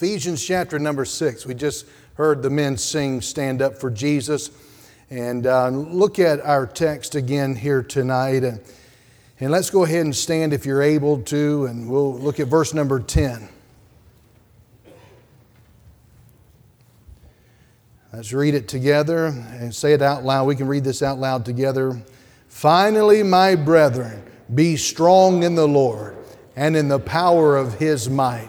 Ephesians chapter number six. We just heard the men sing Stand Up for Jesus. And uh, look at our text again here tonight. And, and let's go ahead and stand if you're able to, and we'll look at verse number 10. Let's read it together and say it out loud. We can read this out loud together. Finally, my brethren, be strong in the Lord and in the power of his might.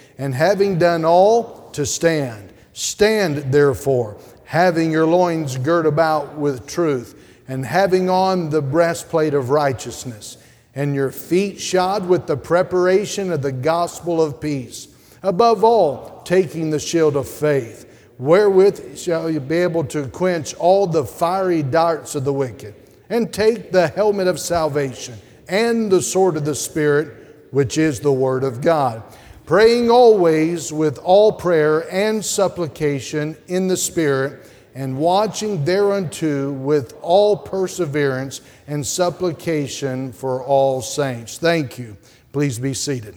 and having done all, to stand. Stand therefore, having your loins girt about with truth, and having on the breastplate of righteousness, and your feet shod with the preparation of the gospel of peace. Above all, taking the shield of faith, wherewith shall you be able to quench all the fiery darts of the wicked, and take the helmet of salvation and the sword of the Spirit, which is the Word of God praying always with all prayer and supplication in the Spirit, and watching thereunto with all perseverance and supplication for all saints. Thank you. Please be seated.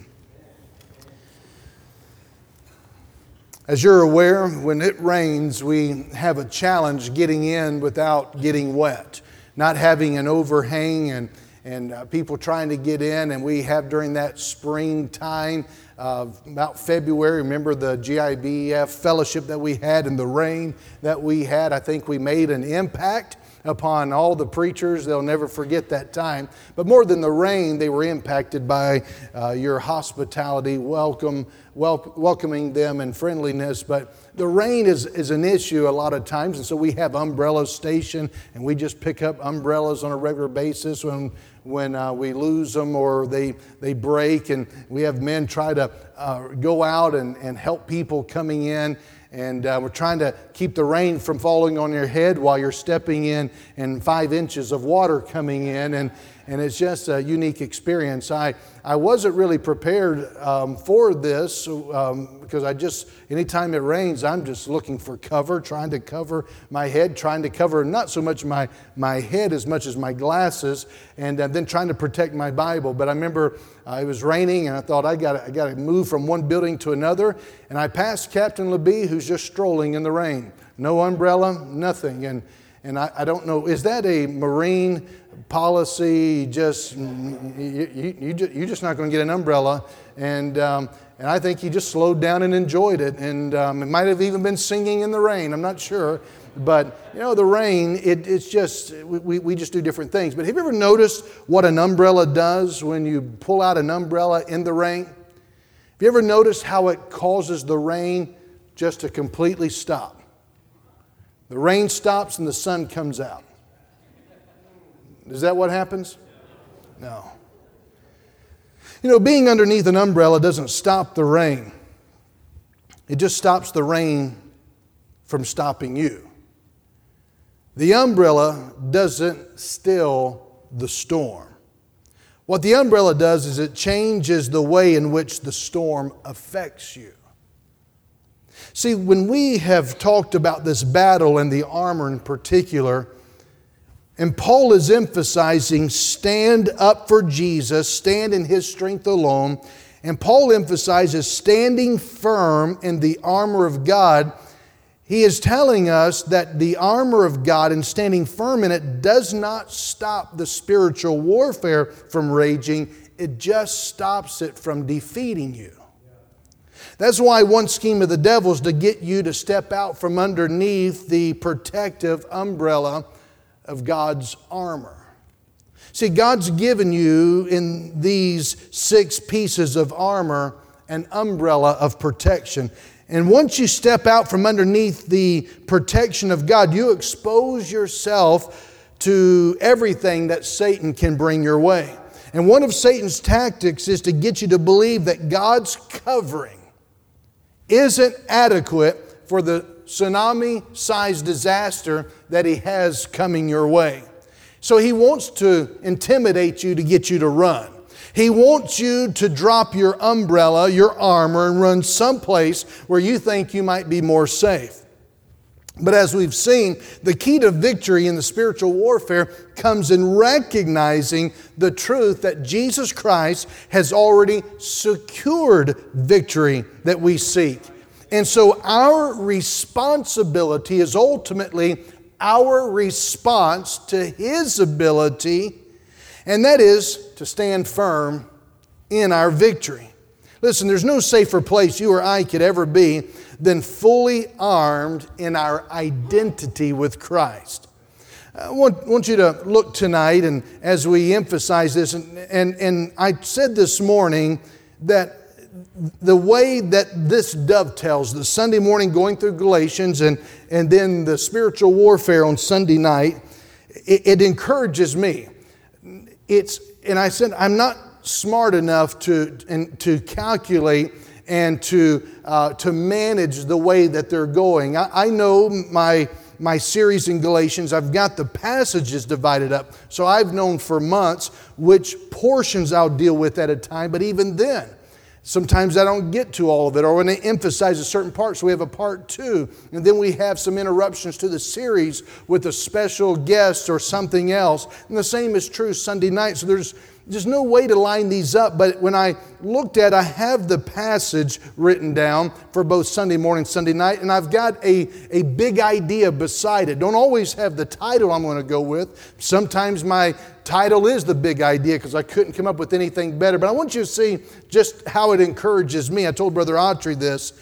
As you're aware, when it rains, we have a challenge getting in without getting wet, not having an overhang and, and uh, people trying to get in. And we have during that springtime uh, about February. Remember the GIBF fellowship that we had and the rain that we had? I think we made an impact upon all the preachers. They'll never forget that time. But more than the rain, they were impacted by uh, your hospitality, welcome, wel- welcoming them, and friendliness. But the rain is, is an issue a lot of times, and so we have umbrellas stationed, and we just pick up umbrellas on a regular basis when when uh, we lose them or they, they break. And we have men try to uh, go out and, and help people coming in. And uh, we're trying to keep the rain from falling on your head while you're stepping in and five inches of water coming in. And, and it's just a unique experience. I, I wasn't really prepared um, for this um, because I just, anytime it rains, I'm just looking for cover, trying to cover my head, trying to cover not so much my, my head as much as my glasses, and uh, then trying to protect my Bible. But I remember uh, it was raining, and I thought, I got I to move from one building to another. And I passed Captain LeBee, who's just strolling in the rain. No umbrella, nothing. And, and I, I don't know, is that a Marine policy, just you, you, you're just not going to get an umbrella. And, um, and I think he just slowed down and enjoyed it. And um, it might have even been singing in the rain. I'm not sure. But, you know, the rain, it, it's just, we, we just do different things. But have you ever noticed what an umbrella does when you pull out an umbrella in the rain? Have you ever noticed how it causes the rain just to completely stop? The rain stops and the sun comes out. Is that what happens? No. You know, being underneath an umbrella doesn't stop the rain, it just stops the rain from stopping you. The umbrella doesn't still the storm. What the umbrella does is it changes the way in which the storm affects you. See, when we have talked about this battle and the armor in particular, and Paul is emphasizing stand up for Jesus, stand in his strength alone. And Paul emphasizes standing firm in the armor of God. He is telling us that the armor of God and standing firm in it does not stop the spiritual warfare from raging, it just stops it from defeating you. That's why one scheme of the devil is to get you to step out from underneath the protective umbrella of God's armor. See, God's given you in these six pieces of armor an umbrella of protection. And once you step out from underneath the protection of God, you expose yourself to everything that Satan can bring your way. And one of Satan's tactics is to get you to believe that God's covering isn't adequate for the tsunami sized disaster that he has coming your way. So he wants to intimidate you to get you to run. He wants you to drop your umbrella, your armor, and run someplace where you think you might be more safe. But as we've seen, the key to victory in the spiritual warfare comes in recognizing the truth that Jesus Christ has already secured victory that we seek. And so our responsibility is ultimately our response to His ability, and that is to stand firm in our victory. Listen, there's no safer place you or I could ever be than fully armed in our identity with Christ. I want, want you to look tonight, and as we emphasize this, and, and, and I said this morning that the way that this dovetails, the Sunday morning going through Galatians and, and then the spiritual warfare on Sunday night, it, it encourages me. It's, and I said, I'm not smart enough to, and, to calculate and to, uh, to manage the way that they're going. I, I know my, my series in Galatians, I've got the passages divided up. So I've known for months which portions I'll deal with at a time, but even then, Sometimes I don't get to all of it, or when they emphasize a certain part, so we have a part two. And then we have some interruptions to the series with a special guest or something else. And the same is true Sunday night. So there's there's no way to line these up, but when I looked at, I have the passage written down for both Sunday morning, Sunday night, and I've got a, a big idea beside it. Don't always have the title I'm going to go with. Sometimes my title is the big idea because I couldn't come up with anything better. But I want you to see just how it encourages me. I told Brother Autry this.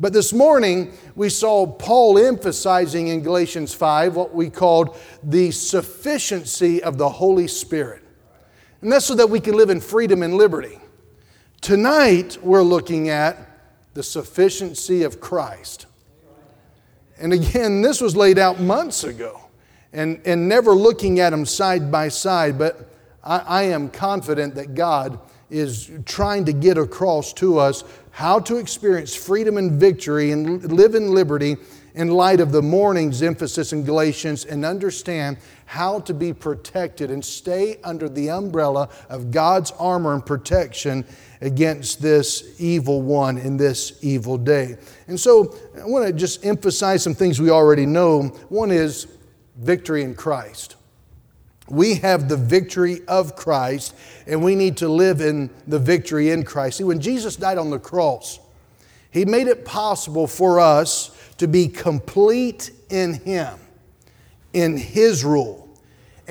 But this morning, we saw Paul emphasizing in Galatians 5 what we called the sufficiency of the Holy Spirit. And that's so that we can live in freedom and liberty. Tonight, we're looking at the sufficiency of Christ. And again, this was laid out months ago and, and never looking at them side by side, but I, I am confident that God is trying to get across to us how to experience freedom and victory and live in liberty in light of the morning's emphasis in Galatians and understand how to be protected and stay under the umbrella of God's armor and protection against this evil one in this evil day. And so I want to just emphasize some things we already know. One is victory in Christ. We have the victory of Christ, and we need to live in the victory in Christ. See, when Jesus died on the cross, He made it possible for us to be complete in Him, in His rule.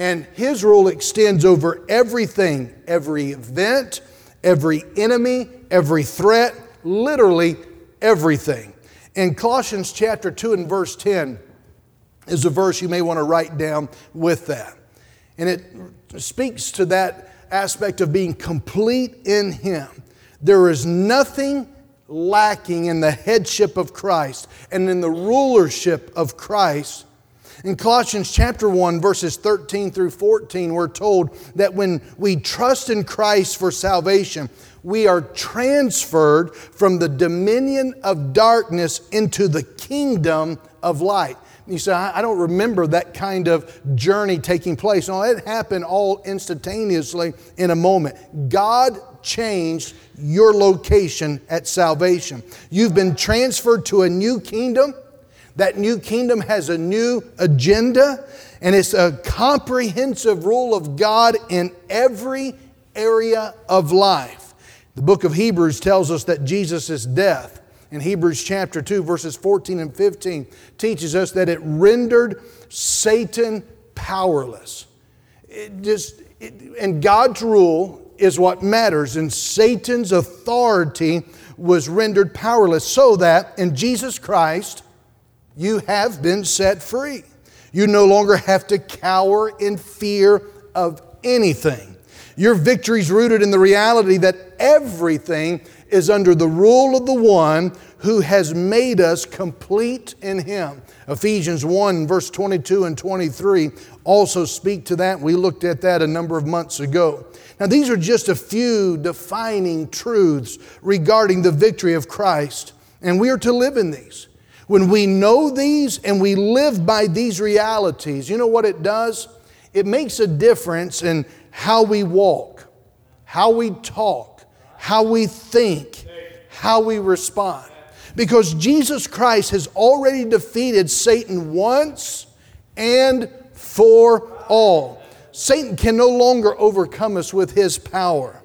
And His rule extends over everything, every event, every enemy, every threat, literally everything. In Colossians chapter 2 and verse 10 is a verse you may want to write down with that. And it speaks to that aspect of being complete in Him. There is nothing lacking in the headship of Christ and in the rulership of Christ. In Colossians chapter 1, verses 13 through 14, we're told that when we trust in Christ for salvation, we are transferred from the dominion of darkness into the kingdom of light. You say, I don't remember that kind of journey taking place. No, it happened all instantaneously in a moment. God changed your location at salvation. You've been transferred to a new kingdom. That new kingdom has a new agenda, and it's a comprehensive rule of God in every area of life. The book of Hebrews tells us that Jesus' death in Hebrews chapter 2, verses 14 and 15, teaches us that it rendered Satan powerless. It just, it, and God's rule is what matters. And Satan's authority was rendered powerless so that in Jesus Christ, you have been set free. You no longer have to cower in fear of anything. Your victory is rooted in the reality that everything is under the rule of the one who has made us complete in Him. Ephesians 1, verse 22 and 23 also speak to that. We looked at that a number of months ago. Now, these are just a few defining truths regarding the victory of Christ. And we are to live in these. When we know these and we live by these realities, you know what it does? It makes a difference in how we walk, how we talk, how we think, how we respond. Because Jesus Christ has already defeated Satan once and for all. Satan can no longer overcome us with his power.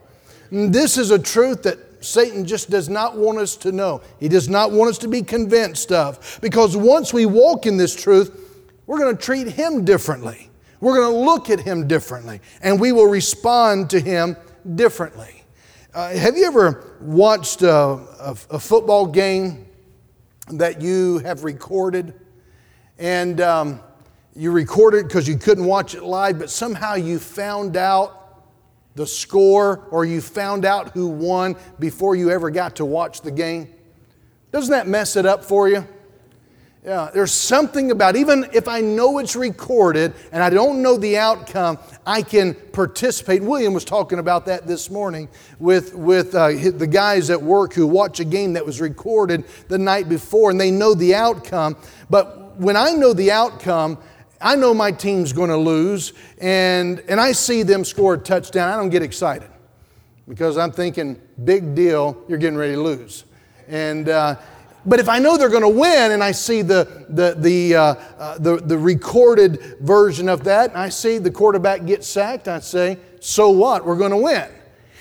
This is a truth that Satan just does not want us to know. He does not want us to be convinced of. Because once we walk in this truth, we're going to treat him differently. We're going to look at him differently. And we will respond to him differently. Uh, have you ever watched a, a, a, football game that you have recorded? And um, you recorded it because you couldn't watch it live, but somehow you found out the score or you found out who won before you ever got to watch the game? Doesn't that mess it up for you? Yeah, there's something about, even if I know it's recorded and I don't know the outcome, I can participate. William was talking about that this morning with, with uh, the guys at work who watch a game that was recorded the night before and they know the outcome. But when I know the outcome, I know my team's going to lose, and, and I see them score a touchdown. I don't get excited because I'm thinking, big deal, you're getting ready to lose. And, uh, but if I know they're going to win and I see the, the, the, uh, uh, the, the recorded version of that, and I see the quarterback get sacked, I say, so what? We're going to win.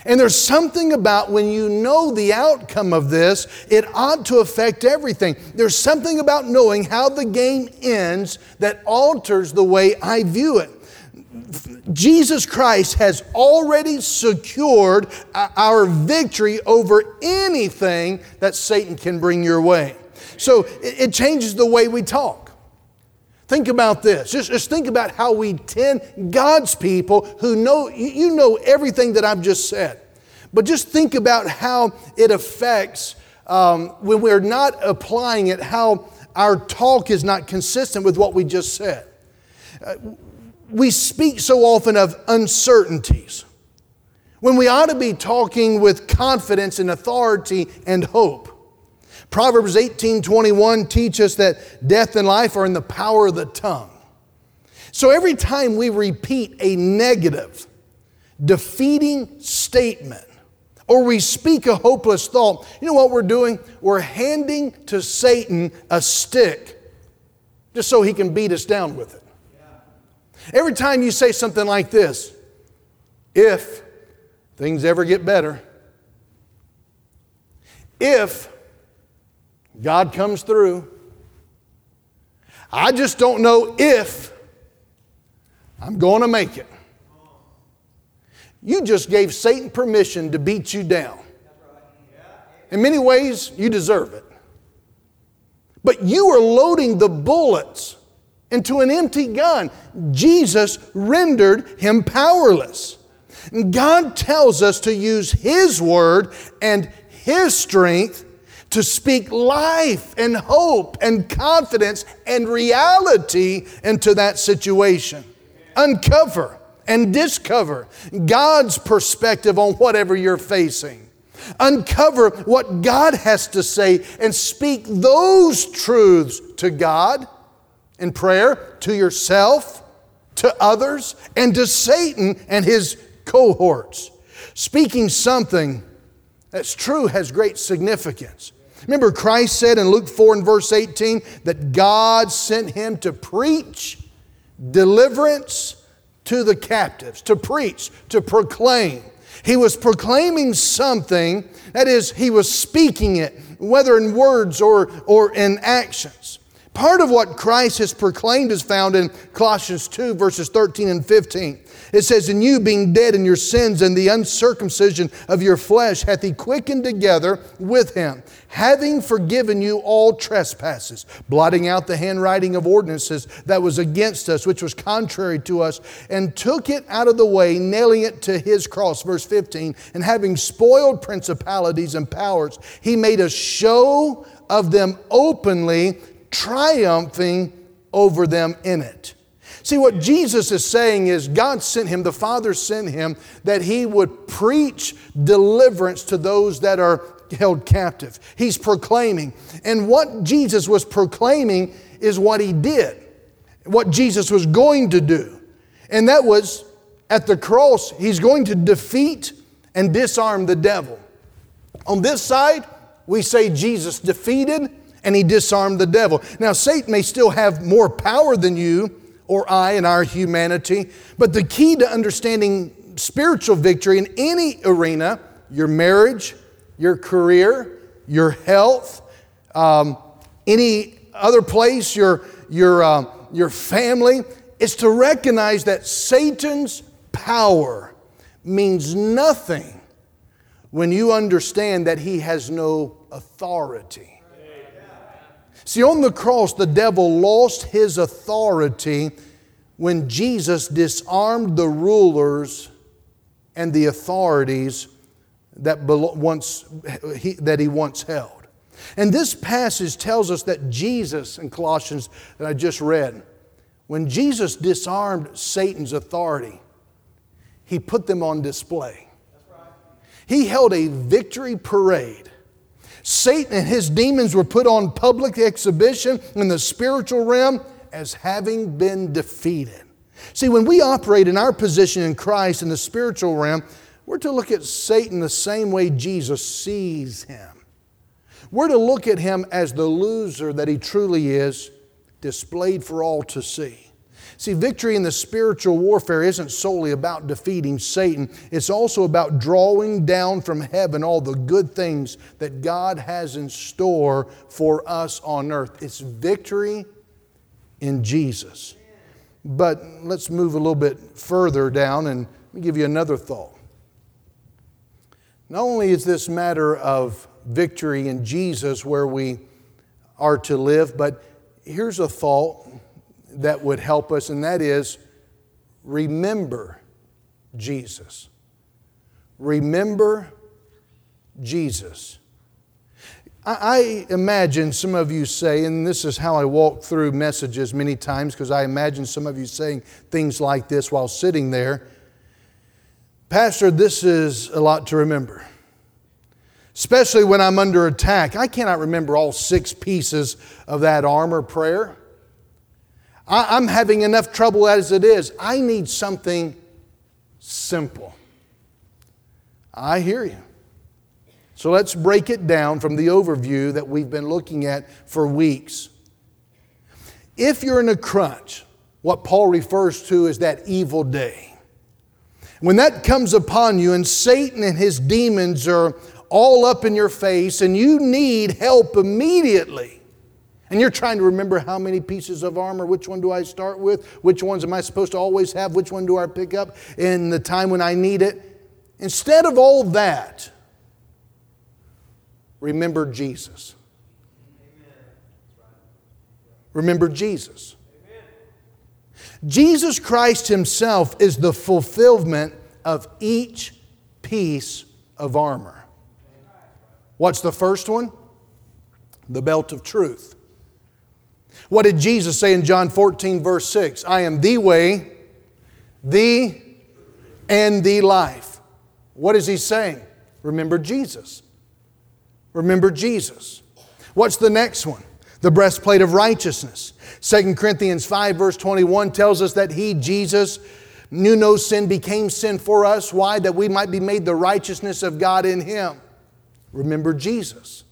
And there's something about when you know the outcome of this, it ought to affect everything. There's something about knowing how the game ends that alters the way I view it. Jesus Christ has already secured our victory over anything that Satan can bring your way. So it changes the way we talk. Think about this. Just, just think about how we tend God's people who know, you know everything that I've just said. But just think about how it affects um, when we're not applying it, how our talk is not consistent with what we just said. Uh, we speak so often of uncertainties when we ought to be talking with confidence and authority and hope. Proverbs 18:21 teach us that death and life are in the power of the tongue. So every time we repeat a negative, defeating statement, or we speak a hopeless thought, you know what we're doing? We're handing to Satan a stick just so he can beat us down with it. Every time you say something like this, if things ever get better, if God comes through. I just don't know if I'm going to make it. You just gave Satan permission to beat you down. In many ways, you deserve it. But you are loading the bullets into an empty gun. Jesus rendered him powerless. God tells us to use His word and His strength to speak life and hope and confidence and reality into that situation. Uncover and discover God's perspective on whatever you're facing. Uncover what God has to say and speak those truths to God in prayer, to yourself, to others, and to Satan and his cohorts. Speaking something that's true has great significance. Remember, Christ said in Luke 4 and verse 18 that God sent him to preach deliverance to the captives, to preach, to proclaim. He was proclaiming something, that is, he was speaking it, whether in words or, or in actions. Part of what Christ has proclaimed is found in Colossians 2, verses 13 and 15. It says, And you being dead in your sins and the uncircumcision of your flesh hath he quickened together with him, having forgiven you all trespasses, blotting out the handwriting of ordinances that was against us, which was contrary to us, and took it out of the way, nailing it to his cross. Verse 15, and having spoiled principalities and powers, he made a show of them openly, triumphing over them in it. See, what Jesus is saying is God sent him, the Father sent him, that he would preach deliverance to those that are held captive. He's proclaiming. And what Jesus was proclaiming is what he did, what Jesus was going to do. And that was at the cross, he's going to defeat and disarm the devil. On this side, we say Jesus defeated and he disarmed the devil. Now, Satan may still have more power than you or I in our humanity, but the key to understanding spiritual victory in any arena your marriage, your career, your health, um, any other place, your, your, uh, your family is to recognize that Satan's power means nothing when you understand that he has no authority. See, on the cross, the devil lost his authority when Jesus disarmed the rulers and the authorities that, once, he, that he once held. And this passage tells us that Jesus, in Colossians that I just read, when Jesus disarmed Satan's authority, he put them on display. He held a victory parade. Satan and his demons were put on public exhibition in the spiritual realm as having been defeated. See, when we operate in our position in Christ in the spiritual realm, we're to look at Satan the same way Jesus sees him. We're to look at him as the loser that he truly is, displayed for all to see. See, victory in the spiritual warfare isn't solely about defeating Satan, it's also about drawing down from heaven all the good things that God has in store for us on earth. It's victory in Jesus. But let's move a little bit further down and let me give you another thought. Not only is this matter of victory in Jesus where we are to live, but here's a thought that would help us, and that is remember Jesus. Remember Jesus. I, imagine some of you say, and this is how I walk through messages many times because I imagine some of you saying things like this while sitting there Pastor, this is a lot to remember, especially when I'm under attack. I cannot remember all six pieces of that armor prayer. I, I'm having enough trouble as it is. I need something simple. I hear you. So let's break it down from the overview that we've been looking at for weeks. If you're in a crunch, what Paul refers to as that evil day, when that comes upon you and Satan and his demons are all up in your face and you need help immediately, and you're trying to remember how many pieces of armor, which one do I start with? Which ones am I supposed to always have? Which one do I pick up in the time when I need it? Instead of all that, remember Jesus. Remember Jesus. Jesus Christ Himself is the fulfillment of each piece of armor. What's the first one? The belt of truth. What did Jesus say in John 14, verse 6? I am the way, the, and the life. What is He saying? Remember Jesus. Remember Jesus. What's the next one? The breastplate of righteousness. 2 Corinthians 5, verse 21 tells us that He, Jesus, knew no sin, became sin for us. Why? That we might be made the righteousness of God in Him. Remember Jesus.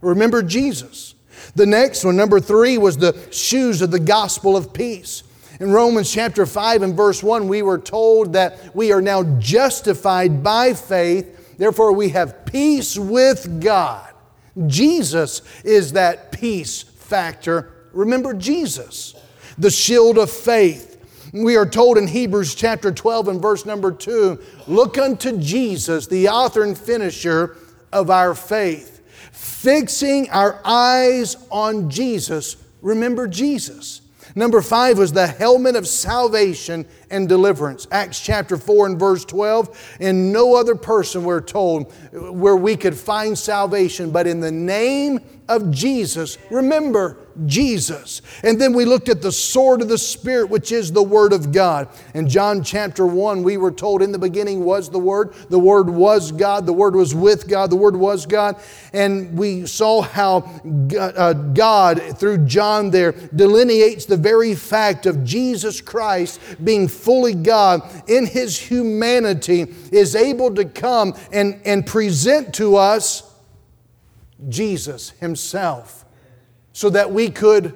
Remember Jesus. The next one, number three, was the shoes of the gospel of peace. In Romans chapter 5 and verse 1, we were told that we are now justified by faith Therefore, we have peace with God. Jesus is that peace factor. Remember Jesus, the shield of faith. We are told in Hebrews chapter 12 and verse number 2 look unto Jesus, the author and finisher of our faith, fixing our eyes on Jesus. Remember Jesus. Number five was the helmet of salvation and deliverance. Acts chapter 4 and verse 12. In no other person, we're told, where we could find salvation, but in the name of Jesus. Remember Jesus. And then we looked at the sword of the Spirit, which is the Word of God. In John chapter 1, we were told in the beginning was the Word, the Word was God, the Word was with God, the Word was God. And we saw how uh, God, through John there, delineates the very fact of Jesus Christ being fully God in His humanity, is able to come and, and present to us Jesus Himself so that we could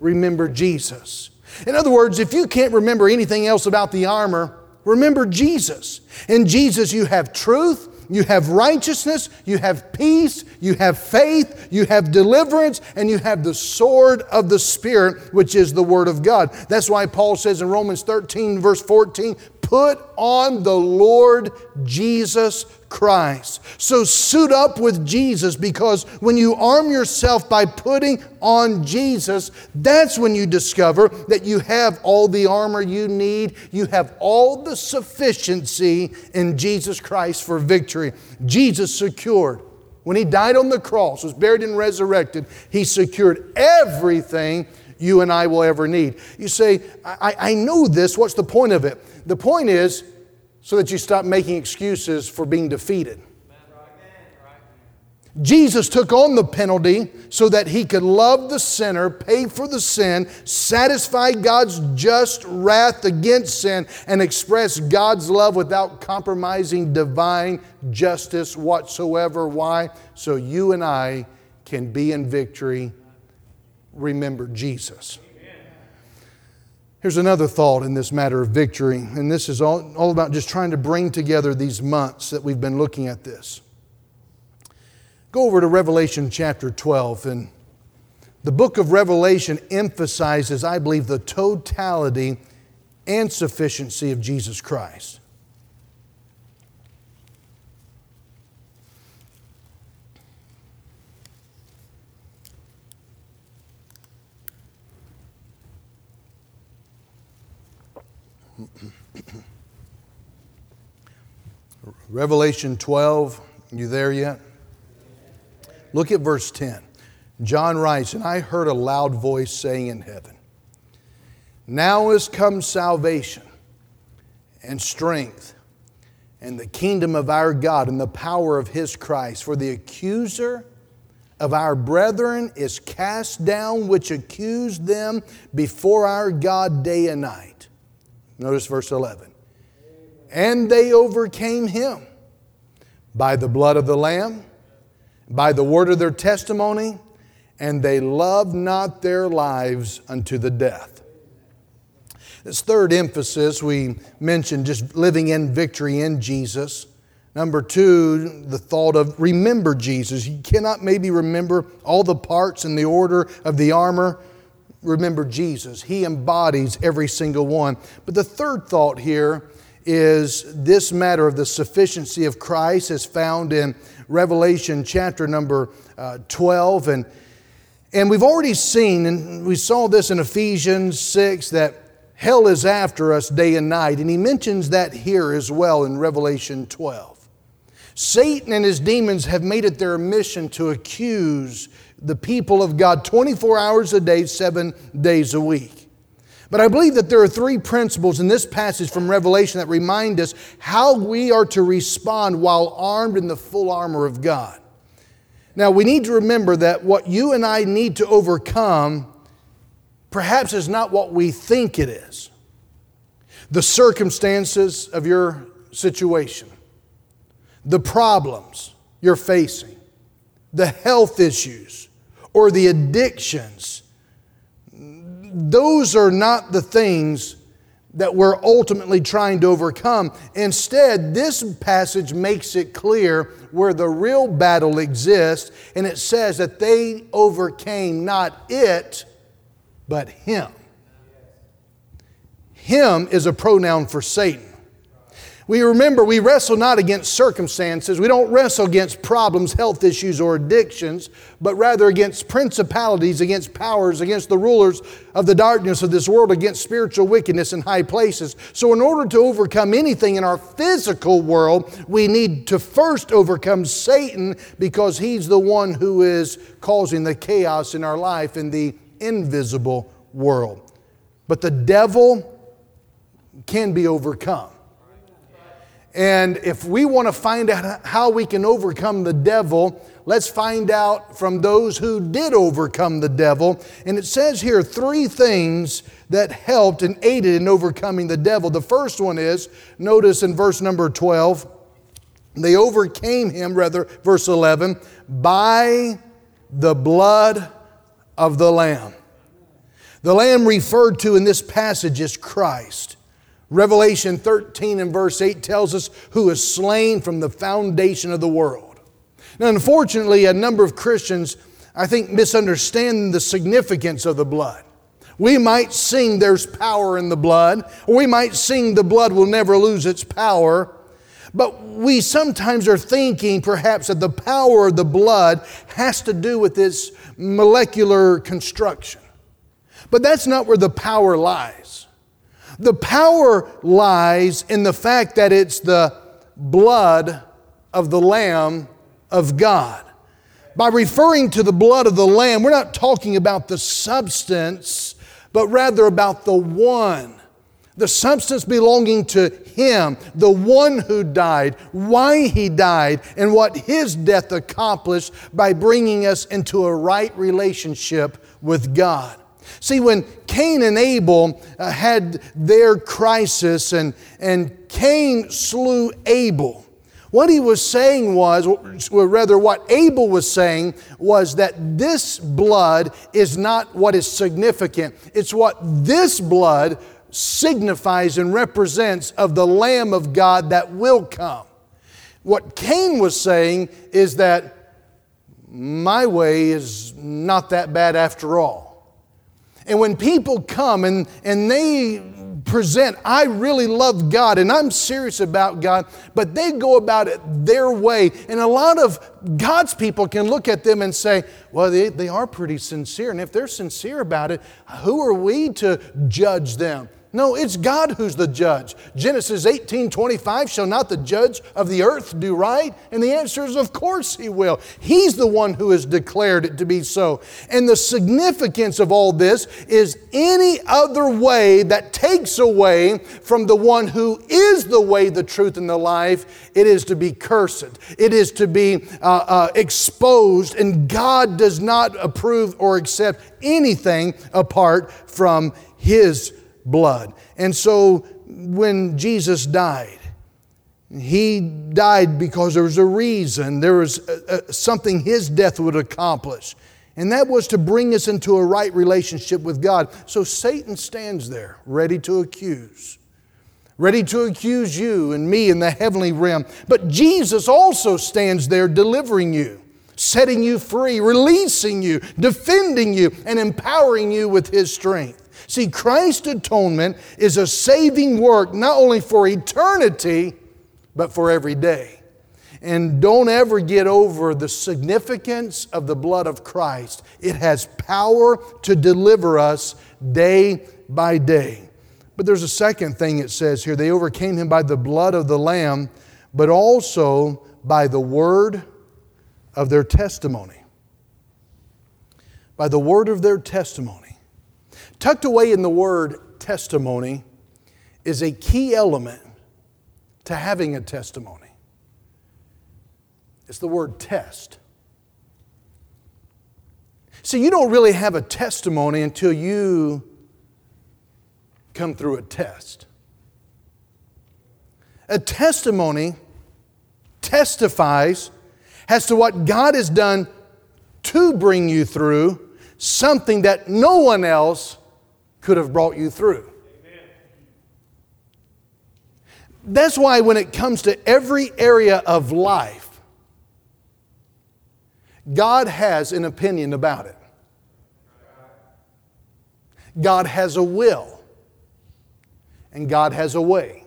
remember Jesus. In other words, if you can't remember anything else about the armor, remember Jesus. In Jesus, you have truth, you have righteousness, you have peace, you have faith, you have deliverance, and you have the sword of the Spirit, which is the Word of God. That's why Paul says in Romans 13, verse 14, Put on the Lord Jesus Christ. So suit up with Jesus because when you arm yourself by putting on Jesus, that's when you discover that you have all the armor you need. You have all the sufficiency in Jesus Christ for victory. Jesus secured. When he died on the cross, was buried and resurrected, he secured everything you and I will ever need. You say, I, I know this. What's the point of it? The point is so that you stop making excuses for being defeated. Jesus took on the penalty so that he could love the sinner, pay for the sin, satisfy God's just wrath against sin, and express God's love without compromising divine justice whatsoever. Why? So you and I can be in victory remember Jesus. Here's another thought in this matter of victory, and this is all, all about just trying to bring together these months that we've been looking at this. Go over to Revelation chapter 12, and the book of Revelation emphasizes, I believe, the totality and sufficiency of Jesus Christ. Revelation 12, you there yet? Look at verse 10. John writes, And I heard a loud voice saying in heaven, Now is come salvation and strength and the kingdom of our God and the power of his Christ. For the accuser of our brethren is cast down, which accused them before our God day and night. Notice verse 11. And they overcame him by the blood of the Lamb, by the word of their testimony, and they loved not their lives unto the death. This third emphasis we mentioned just living in victory in Jesus. Number two, the thought of remember Jesus. You cannot maybe remember all the parts and the order of the armor. Remember Jesus. He embodies every single one. But the third thought here is this matter of the sufficiency of Christ is found in Revelation chapter number uh, 12. And, and we've already seen, and we saw this in Ephesians 6, that hell is after us day and night. And he mentions that here as well in Revelation 12. Satan and his demons have made it their mission to accuse the people of God 24 hours a day, seven days a week. But I believe that there are three principles in this passage from Revelation that remind us how we are to respond while armed in the full armor of God. Now, we need to remember that what you and I need to overcome perhaps is not what we think it is. The circumstances of your situation, the problems you're facing, the health issues, or the addictions those are not the things that we're ultimately trying to overcome. Instead, this passage makes it clear where the real battle exists, and it says that they overcame not it, but him. Him is a pronoun for Satan. We remember we wrestle not against circumstances. We don't wrestle against problems, health issues, or addictions, but rather against principalities, against powers, against the rulers of the darkness of this world, against spiritual wickedness in high places. So, in order to overcome anything in our physical world, we need to first overcome Satan because he's the one who is causing the chaos in our life in the invisible world. But the devil can be overcome. And if we want to find out how we can overcome the devil, let's find out from those who did overcome the devil. And it says here three things that helped and aided in overcoming the devil. The first one is, notice in verse number 12, they overcame him, rather, verse 11, by the blood of the Lamb. The Lamb referred to in this passage is Christ. Revelation 13 and verse 8 tells us who is slain from the foundation of the world. Now, unfortunately, a number of Christians, I think, misunderstand the significance of the blood. We might sing there's power in the blood, or we might sing the blood will never lose its power, but we sometimes are thinking perhaps that the power of the blood has to do with its molecular construction. But that's not where the power lies. The power lies in the fact that it's the blood of the Lamb of God. By referring to the blood of the Lamb, we're not talking about the substance, but rather about the one. The substance belonging to Him, the one who died, why He died, and what His death accomplished by bringing us into a right relationship with God. See, when Cain and Abel uh, had their crisis and, and Cain slew Abel, what he was saying was, or rather, what Abel was saying was that this blood is not what is significant. It's what this blood signifies and represents of the Lamb of God that will come. What Cain was saying is that my way is not that bad after all. And when people come and, and they present, I really love God and I'm serious about God, but they go about it their way. And a lot of God's people can look at them and say, well, they, they are pretty sincere. And if they're sincere about it, who are we to judge them? No, it's God who's the judge. Genesis 18 25, shall not the judge of the earth do right? And the answer is, of course he will. He's the one who has declared it to be so. And the significance of all this is any other way that takes away from the one who is the way, the truth, and the life, it is to be cursed. It is to be uh, uh, exposed, and God does not approve or accept anything apart from his blood. And so when Jesus died, he died because there was a reason, there was a, a, something his death would accomplish. And that was to bring us into a right relationship with God. So Satan stands there, ready to accuse, ready to accuse you and me in the heavenly realm. But Jesus also stands there delivering you, setting you free, releasing you, defending you, and empowering you with his strength. See, Christ's atonement is a saving work not only for eternity, but for every day. And don't ever get over the significance of the blood of Christ. It has power to deliver us day by day. But there's a second thing it says here they overcame him by the blood of the Lamb, but also by the word of their testimony. By the word of their testimony. Tucked away in the word testimony is a key element to having a testimony. It's the word test. See, you don't really have a testimony until you come through a test. A testimony testifies as to what God has done to bring you through something that no one else could have brought you through. That's why, when it comes to every area of life, God has an opinion about it. God has a will, and God has a way.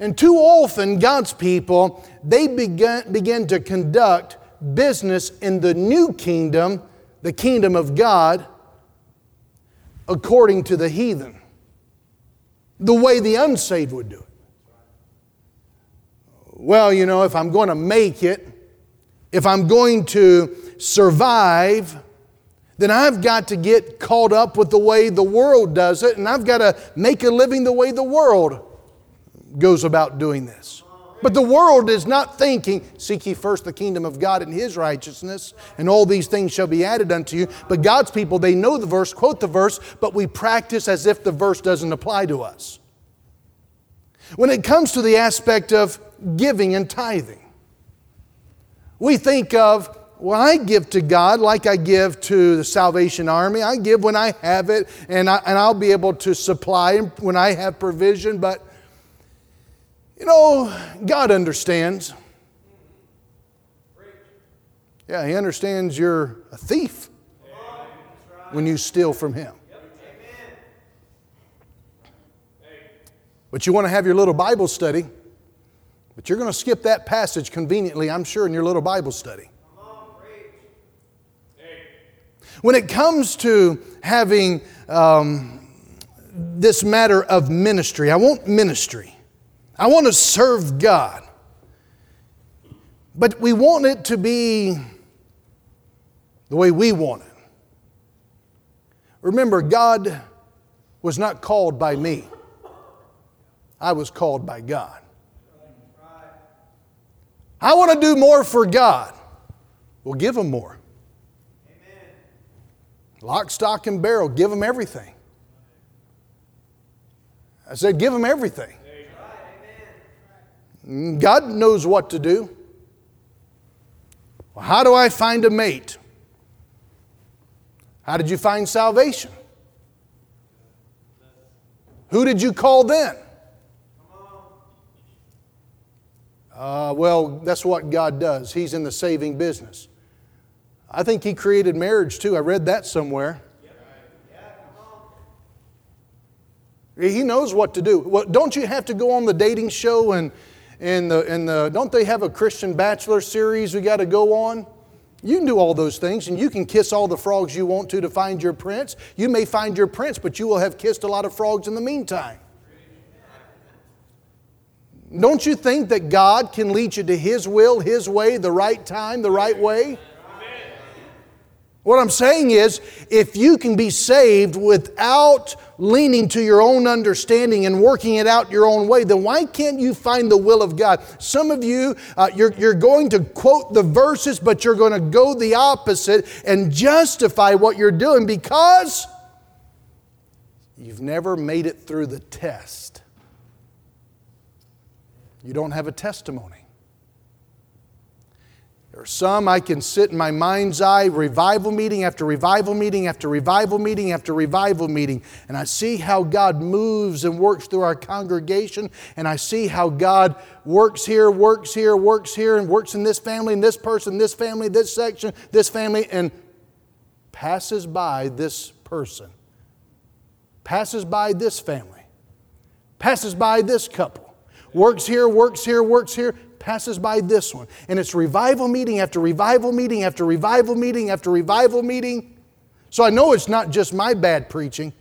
And too often, God's people, they begin, begin to conduct business in the new kingdom, the kingdom of God, according to the heathen, the way the unsaved would do it. Well, you know, if I'm going to make it, if I'm going to survive, then I've got to get caught up with the way the world does it, and I've got to make a living the way the world goes about doing this. But the world is not thinking, Seek ye first the kingdom of God and his righteousness, and all these things shall be added unto you. But God's people, they know the verse, quote the verse, but we practice as if the verse doesn't apply to us. When it comes to the aspect of giving and tithing, we think of, well, I give to God like I give to the Salvation Army. I give when I have it, and, I, and I'll be able to supply when I have provision, but you know, God understands. Yeah, He understands you're a thief when you steal from Him. But you want to have your little Bible study, but you're going to skip that passage conveniently, I'm sure, in your little Bible study. When it comes to having um, this matter of ministry, I want ministry. I want to serve God. But we want it to be the way we want it. Remember, God was not called by me, I was called by God. I want to do more for God. Well, give Him more. Lock, stock, and barrel, give Him everything. I said, give Him everything. God knows what to do. Well, how do I find a mate? How did you find salvation? Who did you call then? Uh, well, that's what God does. He's in the saving business. I think He created marriage too. I read that somewhere. He knows what to do. Well, don't you have to go on the dating show and and the, and the, don't they have a Christian Bachelor series we got to go on? You can do all those things and you can kiss all the frogs you want to to find your prince. You may find your prince, but you will have kissed a lot of frogs in the meantime. Don't you think that God can lead you to His will, His way, the right time, the right way? What I'm saying is, if you can be saved without leaning to your own understanding and working it out your own way, then why can't you find the will of God? Some of you, uh, you're, you're going to quote the verses, but you're going to go the opposite and justify what you're doing because you've never made it through the test. You don't have a testimony. There are some I can sit in my mind's eye, revival meeting after revival meeting after revival meeting after revival meeting, and I see how God moves and works through our congregation, and I see how God works here, works here, works here, and works in this family, and this person, this family, this section, this family, and passes by this person, passes by this family, passes by this couple, works here, works here, works here, passes by this one. And it's revival meeting after revival meeting after revival meeting after revival meeting. So I know it's not just my bad preaching.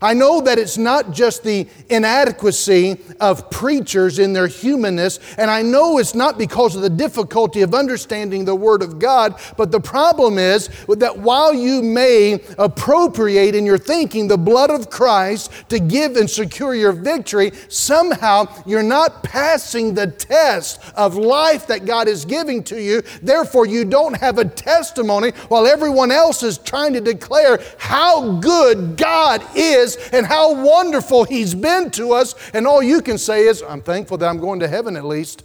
I know that it's not just the inadequacy of preachers in their humanness, and I know it's not because of the difficulty of understanding the Word of God, but the problem is that while you may appropriate in your thinking the blood of Christ to give and secure your victory, somehow you're not passing the test of life that God is giving to you. Therefore, you don't have a testimony while everyone else is trying to declare how good God is is and how wonderful He's been to us. And all you can say is, I'm thankful that I'm going to heaven at least.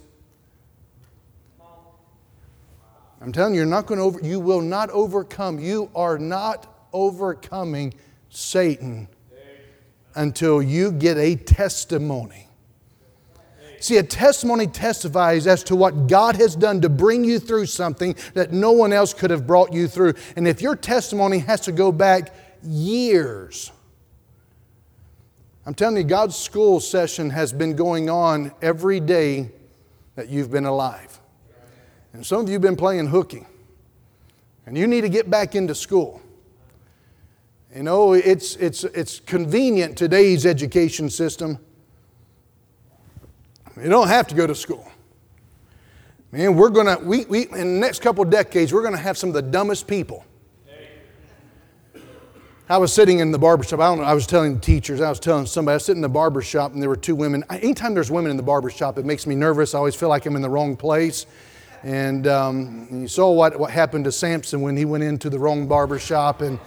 I'm telling you, you're not going to over, you will not overcome. You are not overcoming Satan until you get a testimony. See, a testimony testifies as to what God has done to bring you through something that no one else could have brought you through. And if your testimony has to go back years, I'm telling you, God's school session has been going on every day that you've been alive. And some of you have been playing hooky. And you need to get back into school. You know, it's, it's, it's convenient today's education system. You don't have to go to school. Man, we're to, we, we, in the next couple decades, we're going to have some of the dumbest people. I was sitting in the barbershop. I don't know, I was telling the teachers, I was telling somebody, I was sitting in the barbershop and there were two women. Anytime there's women in the barbershop, it makes me nervous. I always feel like I'm in the wrong place. And um, you saw what, what happened to Samson when he went into the wrong barbershop. And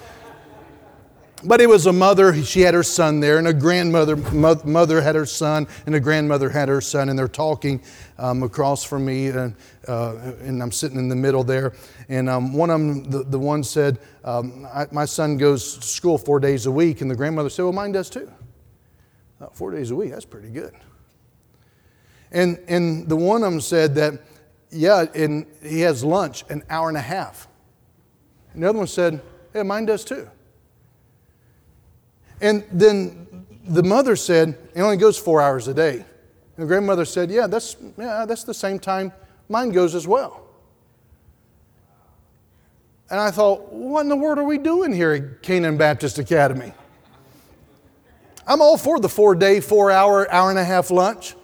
but it was a mother, she had her son there, and a grandmother mother had her son, and a grandmother had her son, and they're talking um, across from me, and, uh, and, I'm sitting in the middle there. And um, one of them, the, the one said, um, I, My son goes to school four days a week, and the grandmother said, Well, mine does too. four days a week, that's pretty good. And, and the one of them said that, Yeah, and he has lunch an hour and a half. And the other one said, Yeah, mine does too. And then the mother said, it only goes four hours a day. And the grandmother said, yeah, that's, yeah, that's the same time mine goes as well. And I thought, what in the world are we doing here at Canaan Baptist Academy? I'm all for the four day, four hour, hour and a half lunch.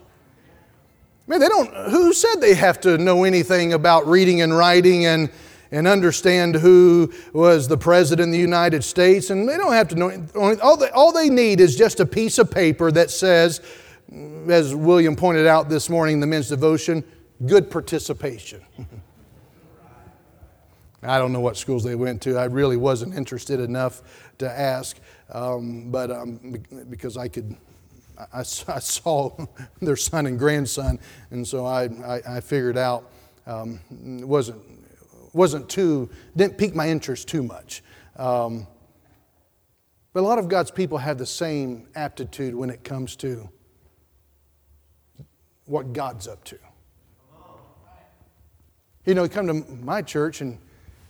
I mean, they don't, who said they have to know anything about reading and writing and and understand who was the president of the United States. And they don't have to know, all they, all they need is just a piece of paper that says, as William pointed out this morning in the men's devotion, good participation. I don't know what schools they went to. I really wasn't interested enough to ask, um, but um, because I could, I, I, saw their son and grandson, and so I, I, I figured out um, it wasn't wasn't too, didn't pique my interest too much. Um, but a lot of God's people have the same aptitude when it comes to what God's up to. You know, you come to my church and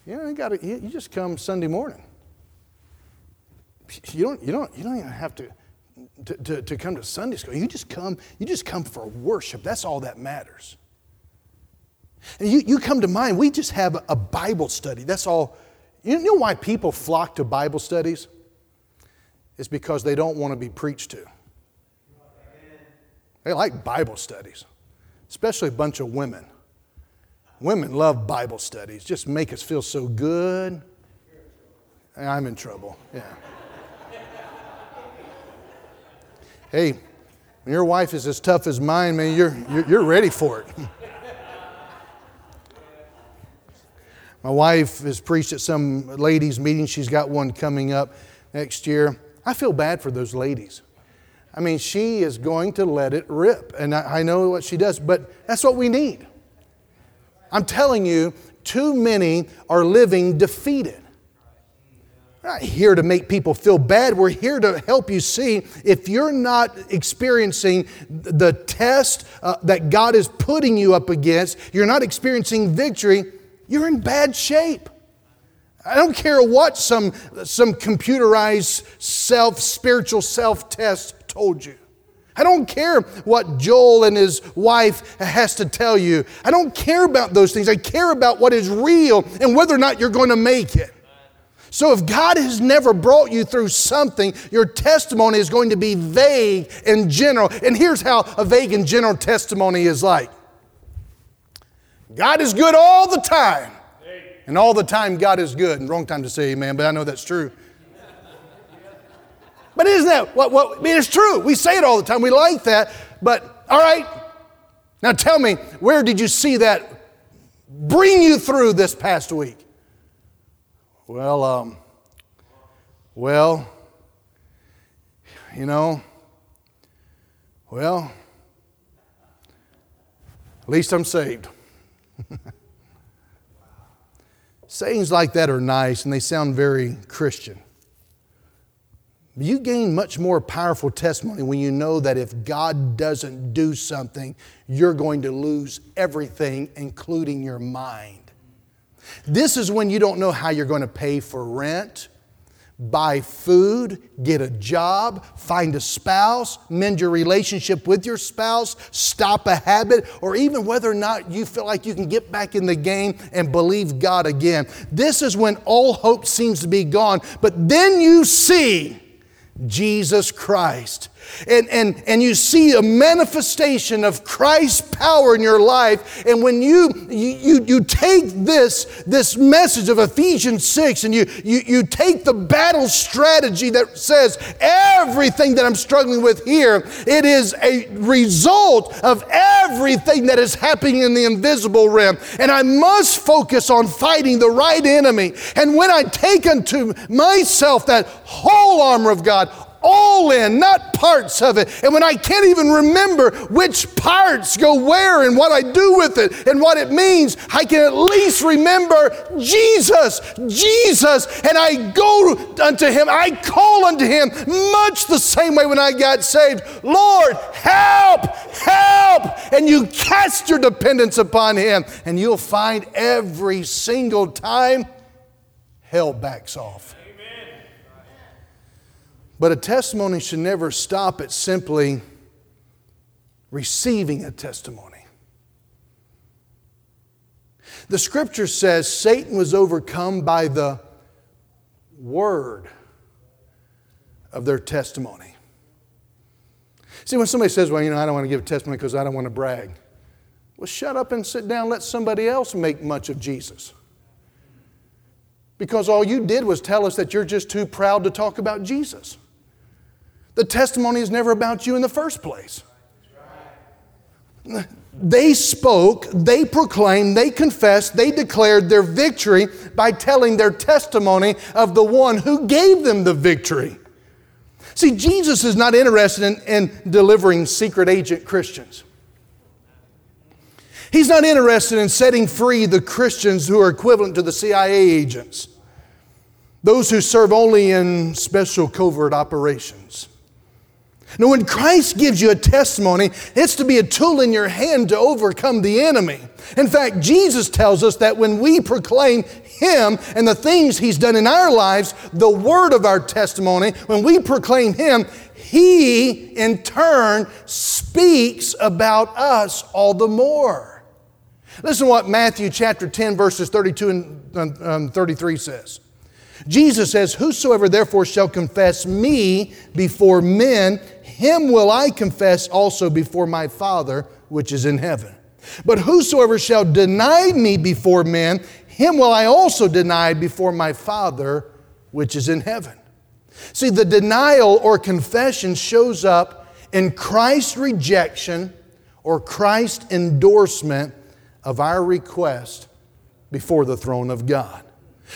you know, you, gotta, you just come Sunday morning. You don't, you don't, you don't even have to, to, to, to come to Sunday school. You just come, you just come for worship. That's all that matters. And you, you come to mind, we just have a Bible study. That's all. You know why people flock to Bible studies? It's because they don't want to be preached to. They like Bible studies, especially a bunch of women. Women love Bible studies, just make us feel so good. I'm in trouble, yeah. hey, when your wife is as tough as mine, man, you're, you're, you're ready for it. My wife has preached at some ladies' meeting. She's got one coming up next year. I feel bad for those ladies. I mean, she is going to let it rip. And I, I know what she does, but that's what we need. I'm telling you, too many are living defeated. We're not here to make people feel bad. We're here to help you see if you're not experiencing the test uh, that God is putting you up against, you're not experiencing victory, you're in bad shape. I don't care what some, some computerized self, spiritual self test told you. I don't care what Joel and his wife has to tell you. I don't care about those things. I care about what is real and whether or not you're going to make it. So if God has never brought you through something, your testimony is going to be vague and general. And here's how a vague and general testimony is like God is good all the time. And all the time, God is good. And wrong time to say amen, but I know that's true. But isn't that what, what I mean, it's true. We say it all the time. We like that. But all right. Now tell me, where did you see that bring you through this past week? Well, um, well, you know, well, at least I'm saved. Sayings like that are nice and they sound very Christian. You gain much more powerful testimony when you know that if God doesn't do something, you're going to lose everything, including your mind. This is when you don't know how you're going to pay for rent, buy food, get a job, find a spouse, mend your relationship with your spouse, stop a habit, or even whether or not you feel like you can get back in the game and believe God again. This is when all hope seems to be gone. But then you see Jesus Christ and, and, and you see a manifestation of Christ's power in your life. And when you, you, you take this, this message of Ephesians 6 and you, you, you take the battle strategy that says everything that I'm struggling with here, it is a result of everything that is happening in the invisible realm. And I must focus on fighting the right enemy. And when I take unto myself that whole armor of God, all in, not parts of it. And when I can't even remember which parts go where and what I do with it and what it means, I can at least remember Jesus, Jesus. And I go unto Him, I call unto Him much the same way when I got saved Lord, help, help. And you cast your dependence upon Him, and you'll find every single time hell backs off. But a testimony should never stop at simply receiving a testimony. The scripture says Satan was overcome by the word of their testimony. See, when somebody says, Well, you know, I don't want to give a testimony because I don't want to brag. Well, shut up and sit down, let somebody else make much of Jesus. Because all you did was tell us that you're just too proud to talk about Jesus. The testimony is never about you in the first place. They spoke, they proclaimed, they confessed, they declared their victory by telling their testimony of the one who gave them the victory. See, Jesus is not interested in, in delivering secret agent Christians. He's not interested in setting free the Christians who are equivalent to the CIA agents, those who serve only in special covert operations. Now, when Christ gives you a testimony, it's to be a tool in your hand to overcome the enemy. In fact, Jesus tells us that when we proclaim Him and the things He's done in our lives, the word of our testimony, when we proclaim Him, He in turn speaks about us all the more. Listen to what Matthew chapter 10, verses 32 and um, 33 says. Jesus says, Whosoever therefore shall confess me before men, him will I confess also before my Father which is in heaven. But whosoever shall deny me before men, him will I also deny before my Father which is in heaven. See, the denial or confession shows up in Christ's rejection or Christ's endorsement of our request before the throne of God.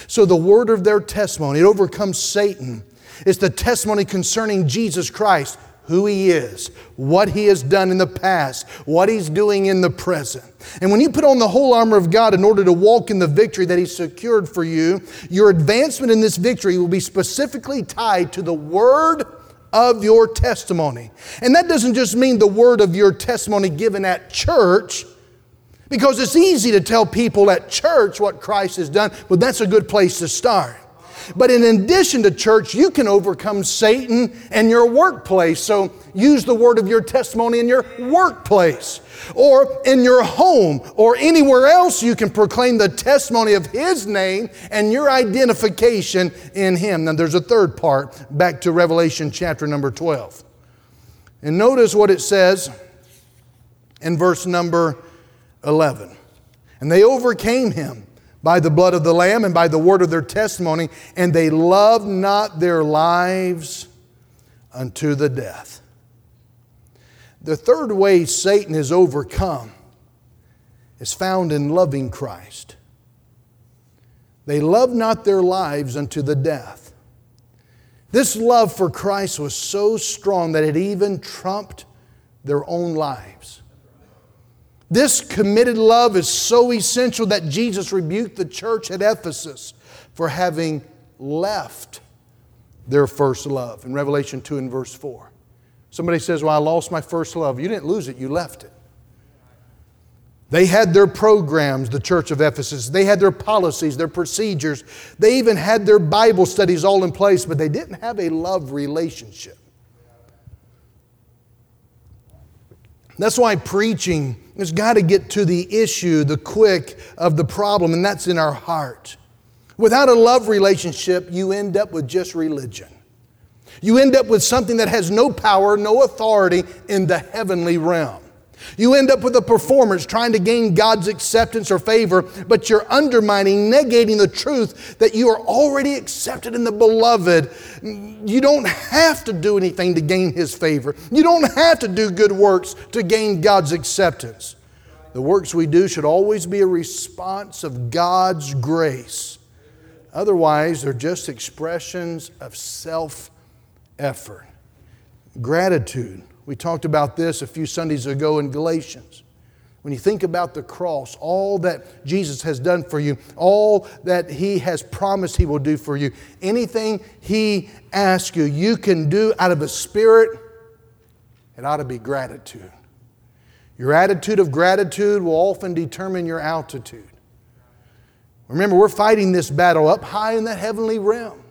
So the word of their testimony, it overcomes Satan. It's the testimony concerning Jesus Christ, who He is, what He has done in the past, what He's doing in the present. And when you put on the whole armor of God in order to walk in the victory that He secured for you, your advancement in this victory will be specifically tied to the word of your testimony. And that doesn't just mean the word of your testimony given at church. Because it's easy to tell people at church what Christ has done, but that's a good place to start. But in addition to church, you can overcome Satan in your workplace. So use the word of your testimony in your workplace or in your home or anywhere else. You can proclaim the testimony of His name and your identification in Him. Now, there's a third part back to Revelation chapter number 12. And notice what it says in verse number 11. And they overcame him by the blood of the Lamb and by the word of their testimony, and they loved not their lives unto the death. The third way Satan is overcome is found in loving Christ. They loved not their lives unto the death. This love for Christ was so strong that it even trumped their own lives. This committed love is so essential that Jesus rebuked the church at Ephesus for having left their first love in Revelation 2 and verse 4. Somebody says, Well, I lost my first love. You didn't lose it, you left it. They had their programs, the church of Ephesus. They had their policies, their procedures. They even had their Bible studies all in place, but they didn't have a love relationship. That's why preaching has got to get to the issue, the quick of the problem, and that's in our heart. Without a love relationship, you end up with just religion. You end up with something that has no power, no authority in the heavenly realm. You end up with a performance trying to gain God's acceptance or favor, but you're undermining, negating the truth that you are already accepted in the beloved. You don't have to do anything to gain His favor. You don't have to do good works to gain God's acceptance. The works we do should always be a response of God's grace. Otherwise, they're just expressions of self effort. Gratitude we talked about this a few Sundays ago in Galatians. When you think about the cross, all that Jesus has done for you, all that He has promised He will do for you, anything He asks you, you can do out of a spirit, it ought to be gratitude. Your attitude of gratitude will often determine your altitude. Remember, we're fighting this battle up high in that heavenly realm.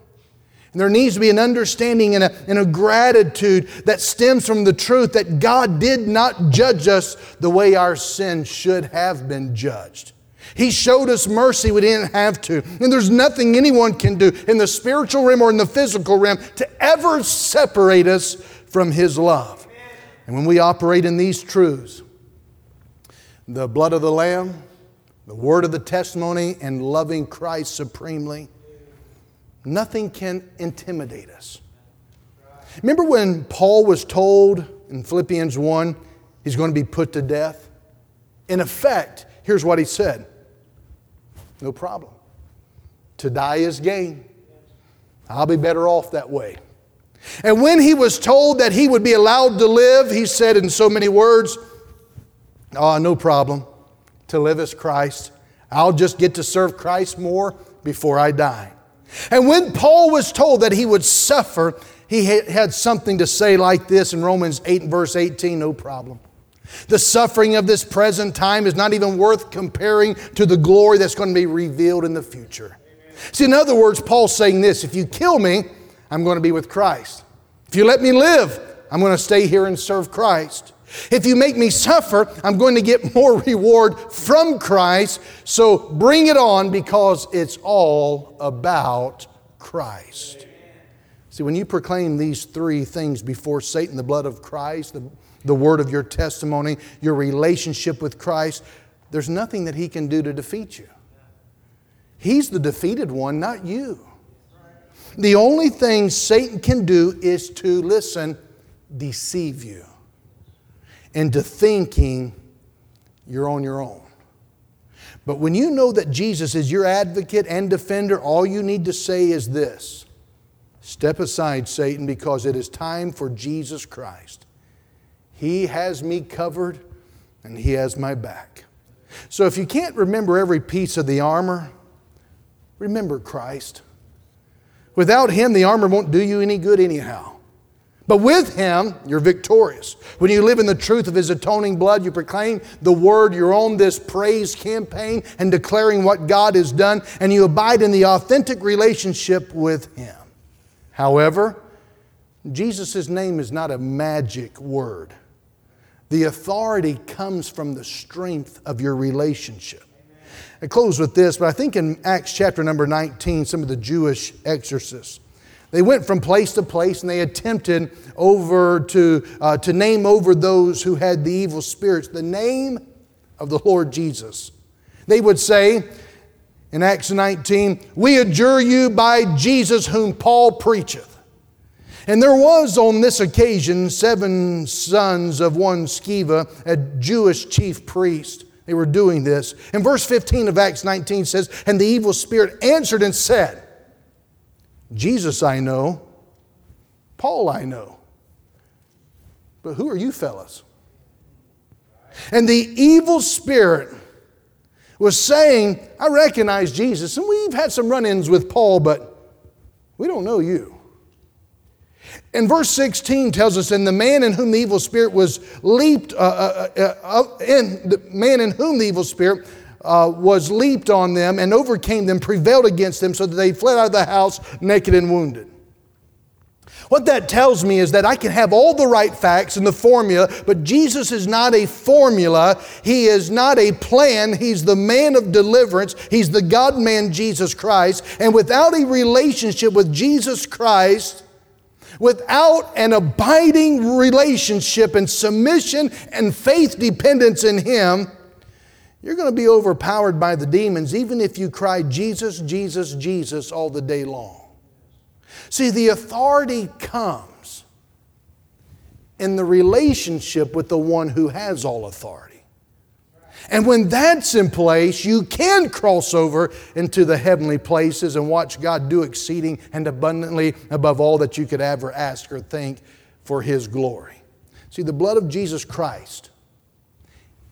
And there needs to be an understanding and a, and a gratitude that stems from the truth that God did not judge us the way our sin should have been judged. He showed us mercy we didn't have to. And there's nothing anyone can do in the spiritual realm or in the physical realm to ever separate us from His love. And when we operate in these truths, the blood of the Lamb, the word of the testimony, and loving Christ supremely, Nothing can intimidate us. Remember when Paul was told in Philippians 1 he's going to be put to death? In effect, here's what he said No problem. To die is gain. I'll be better off that way. And when he was told that he would be allowed to live, he said in so many words, Oh, no problem. To live is Christ. I'll just get to serve Christ more before I die. And when Paul was told that he would suffer, he had something to say like this in Romans 8 and verse 18 no problem. The suffering of this present time is not even worth comparing to the glory that's going to be revealed in the future. Amen. See, in other words, Paul's saying this if you kill me, I'm going to be with Christ. If you let me live, I'm going to stay here and serve Christ. If you make me suffer, I'm going to get more reward from Christ. So bring it on because it's all about Christ. See, when you proclaim these three things before Satan the blood of Christ, the, the word of your testimony, your relationship with Christ there's nothing that he can do to defeat you. He's the defeated one, not you. The only thing Satan can do is to, listen, deceive you into thinking you're on your own. But when you know that Jesus is your advocate and defender, all you need to say is this Step aside, Satan, because it is time for Jesus Christ. He has me covered and He has my back. So if you can't remember every piece of the armor, remember Christ. Without Him, the armor won't do you any good, anyhow. But with Him, you're victorious. When you live in the truth of His atoning blood, you proclaim the Word, you're on this praise campaign and declaring what God has done, and you abide in the authentic relationship with Him. However, Jesus' name is not a magic word. The authority comes from the strength of your relationship. I close with this, but I think in Acts chapter number 19, some of the Jewish exorcists they went from place to place and they attempted over to, uh, to name over those who had the evil spirits the name of the Lord Jesus. They would say in Acts 19, We adjure you by Jesus whom Paul preacheth. And there was on this occasion seven sons of one Sceva, a Jewish chief priest. They were doing this. And verse 15 of Acts 19 says, And the evil spirit answered and said, Jesus I know, Paul I know. But who are you fellas? And the evil spirit was saying, I recognize Jesus, and we've had some run ins with Paul, but we don't know you. And verse 16 tells us, and the man in whom the evil spirit was leaped, uh, uh, uh, uh in the man in whom the evil spirit uh, was leaped on them and overcame them, prevailed against them, so that they fled out of the house naked and wounded. What that tells me is that I can have all the right facts and the formula, but Jesus is not a formula. He is not a plan. He's the man of deliverance. He's the God man, Jesus Christ. And without a relationship with Jesus Christ, without an abiding relationship and submission and faith dependence in Him, you're going to be overpowered by the demons, even if you cry, Jesus, Jesus, Jesus, all the day long. See, the authority comes in the relationship with the one who has all authority. And when that's in place, you can cross over into the heavenly places and watch God do exceeding and abundantly above all that you could ever ask or think for His glory. See, the blood of Jesus Christ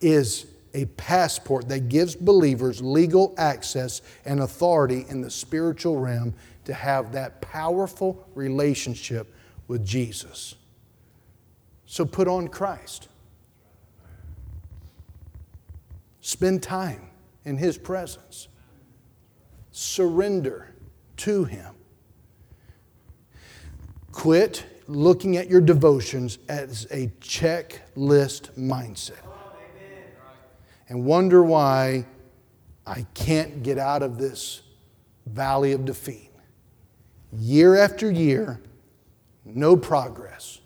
is a passport that gives believers legal access and authority in the spiritual realm to have that powerful relationship with Jesus. So put on Christ. Spend time in His presence. Surrender to Him. Quit looking at your devotions as a checklist mindset and wonder why I can't get out of this valley of defeat. Year after year, no progress,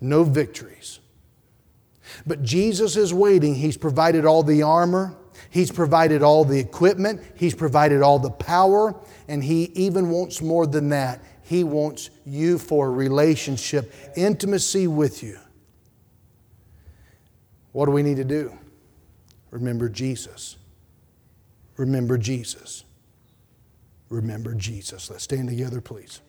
no victories. But Jesus is waiting. He's provided all the armor, He's provided all the equipment, He's provided all the power, and He even wants more than that. He wants you for a relationship, intimacy with you. What do we need to do? Remember Jesus. Remember Jesus. Remember Jesus. Let's stand together, please.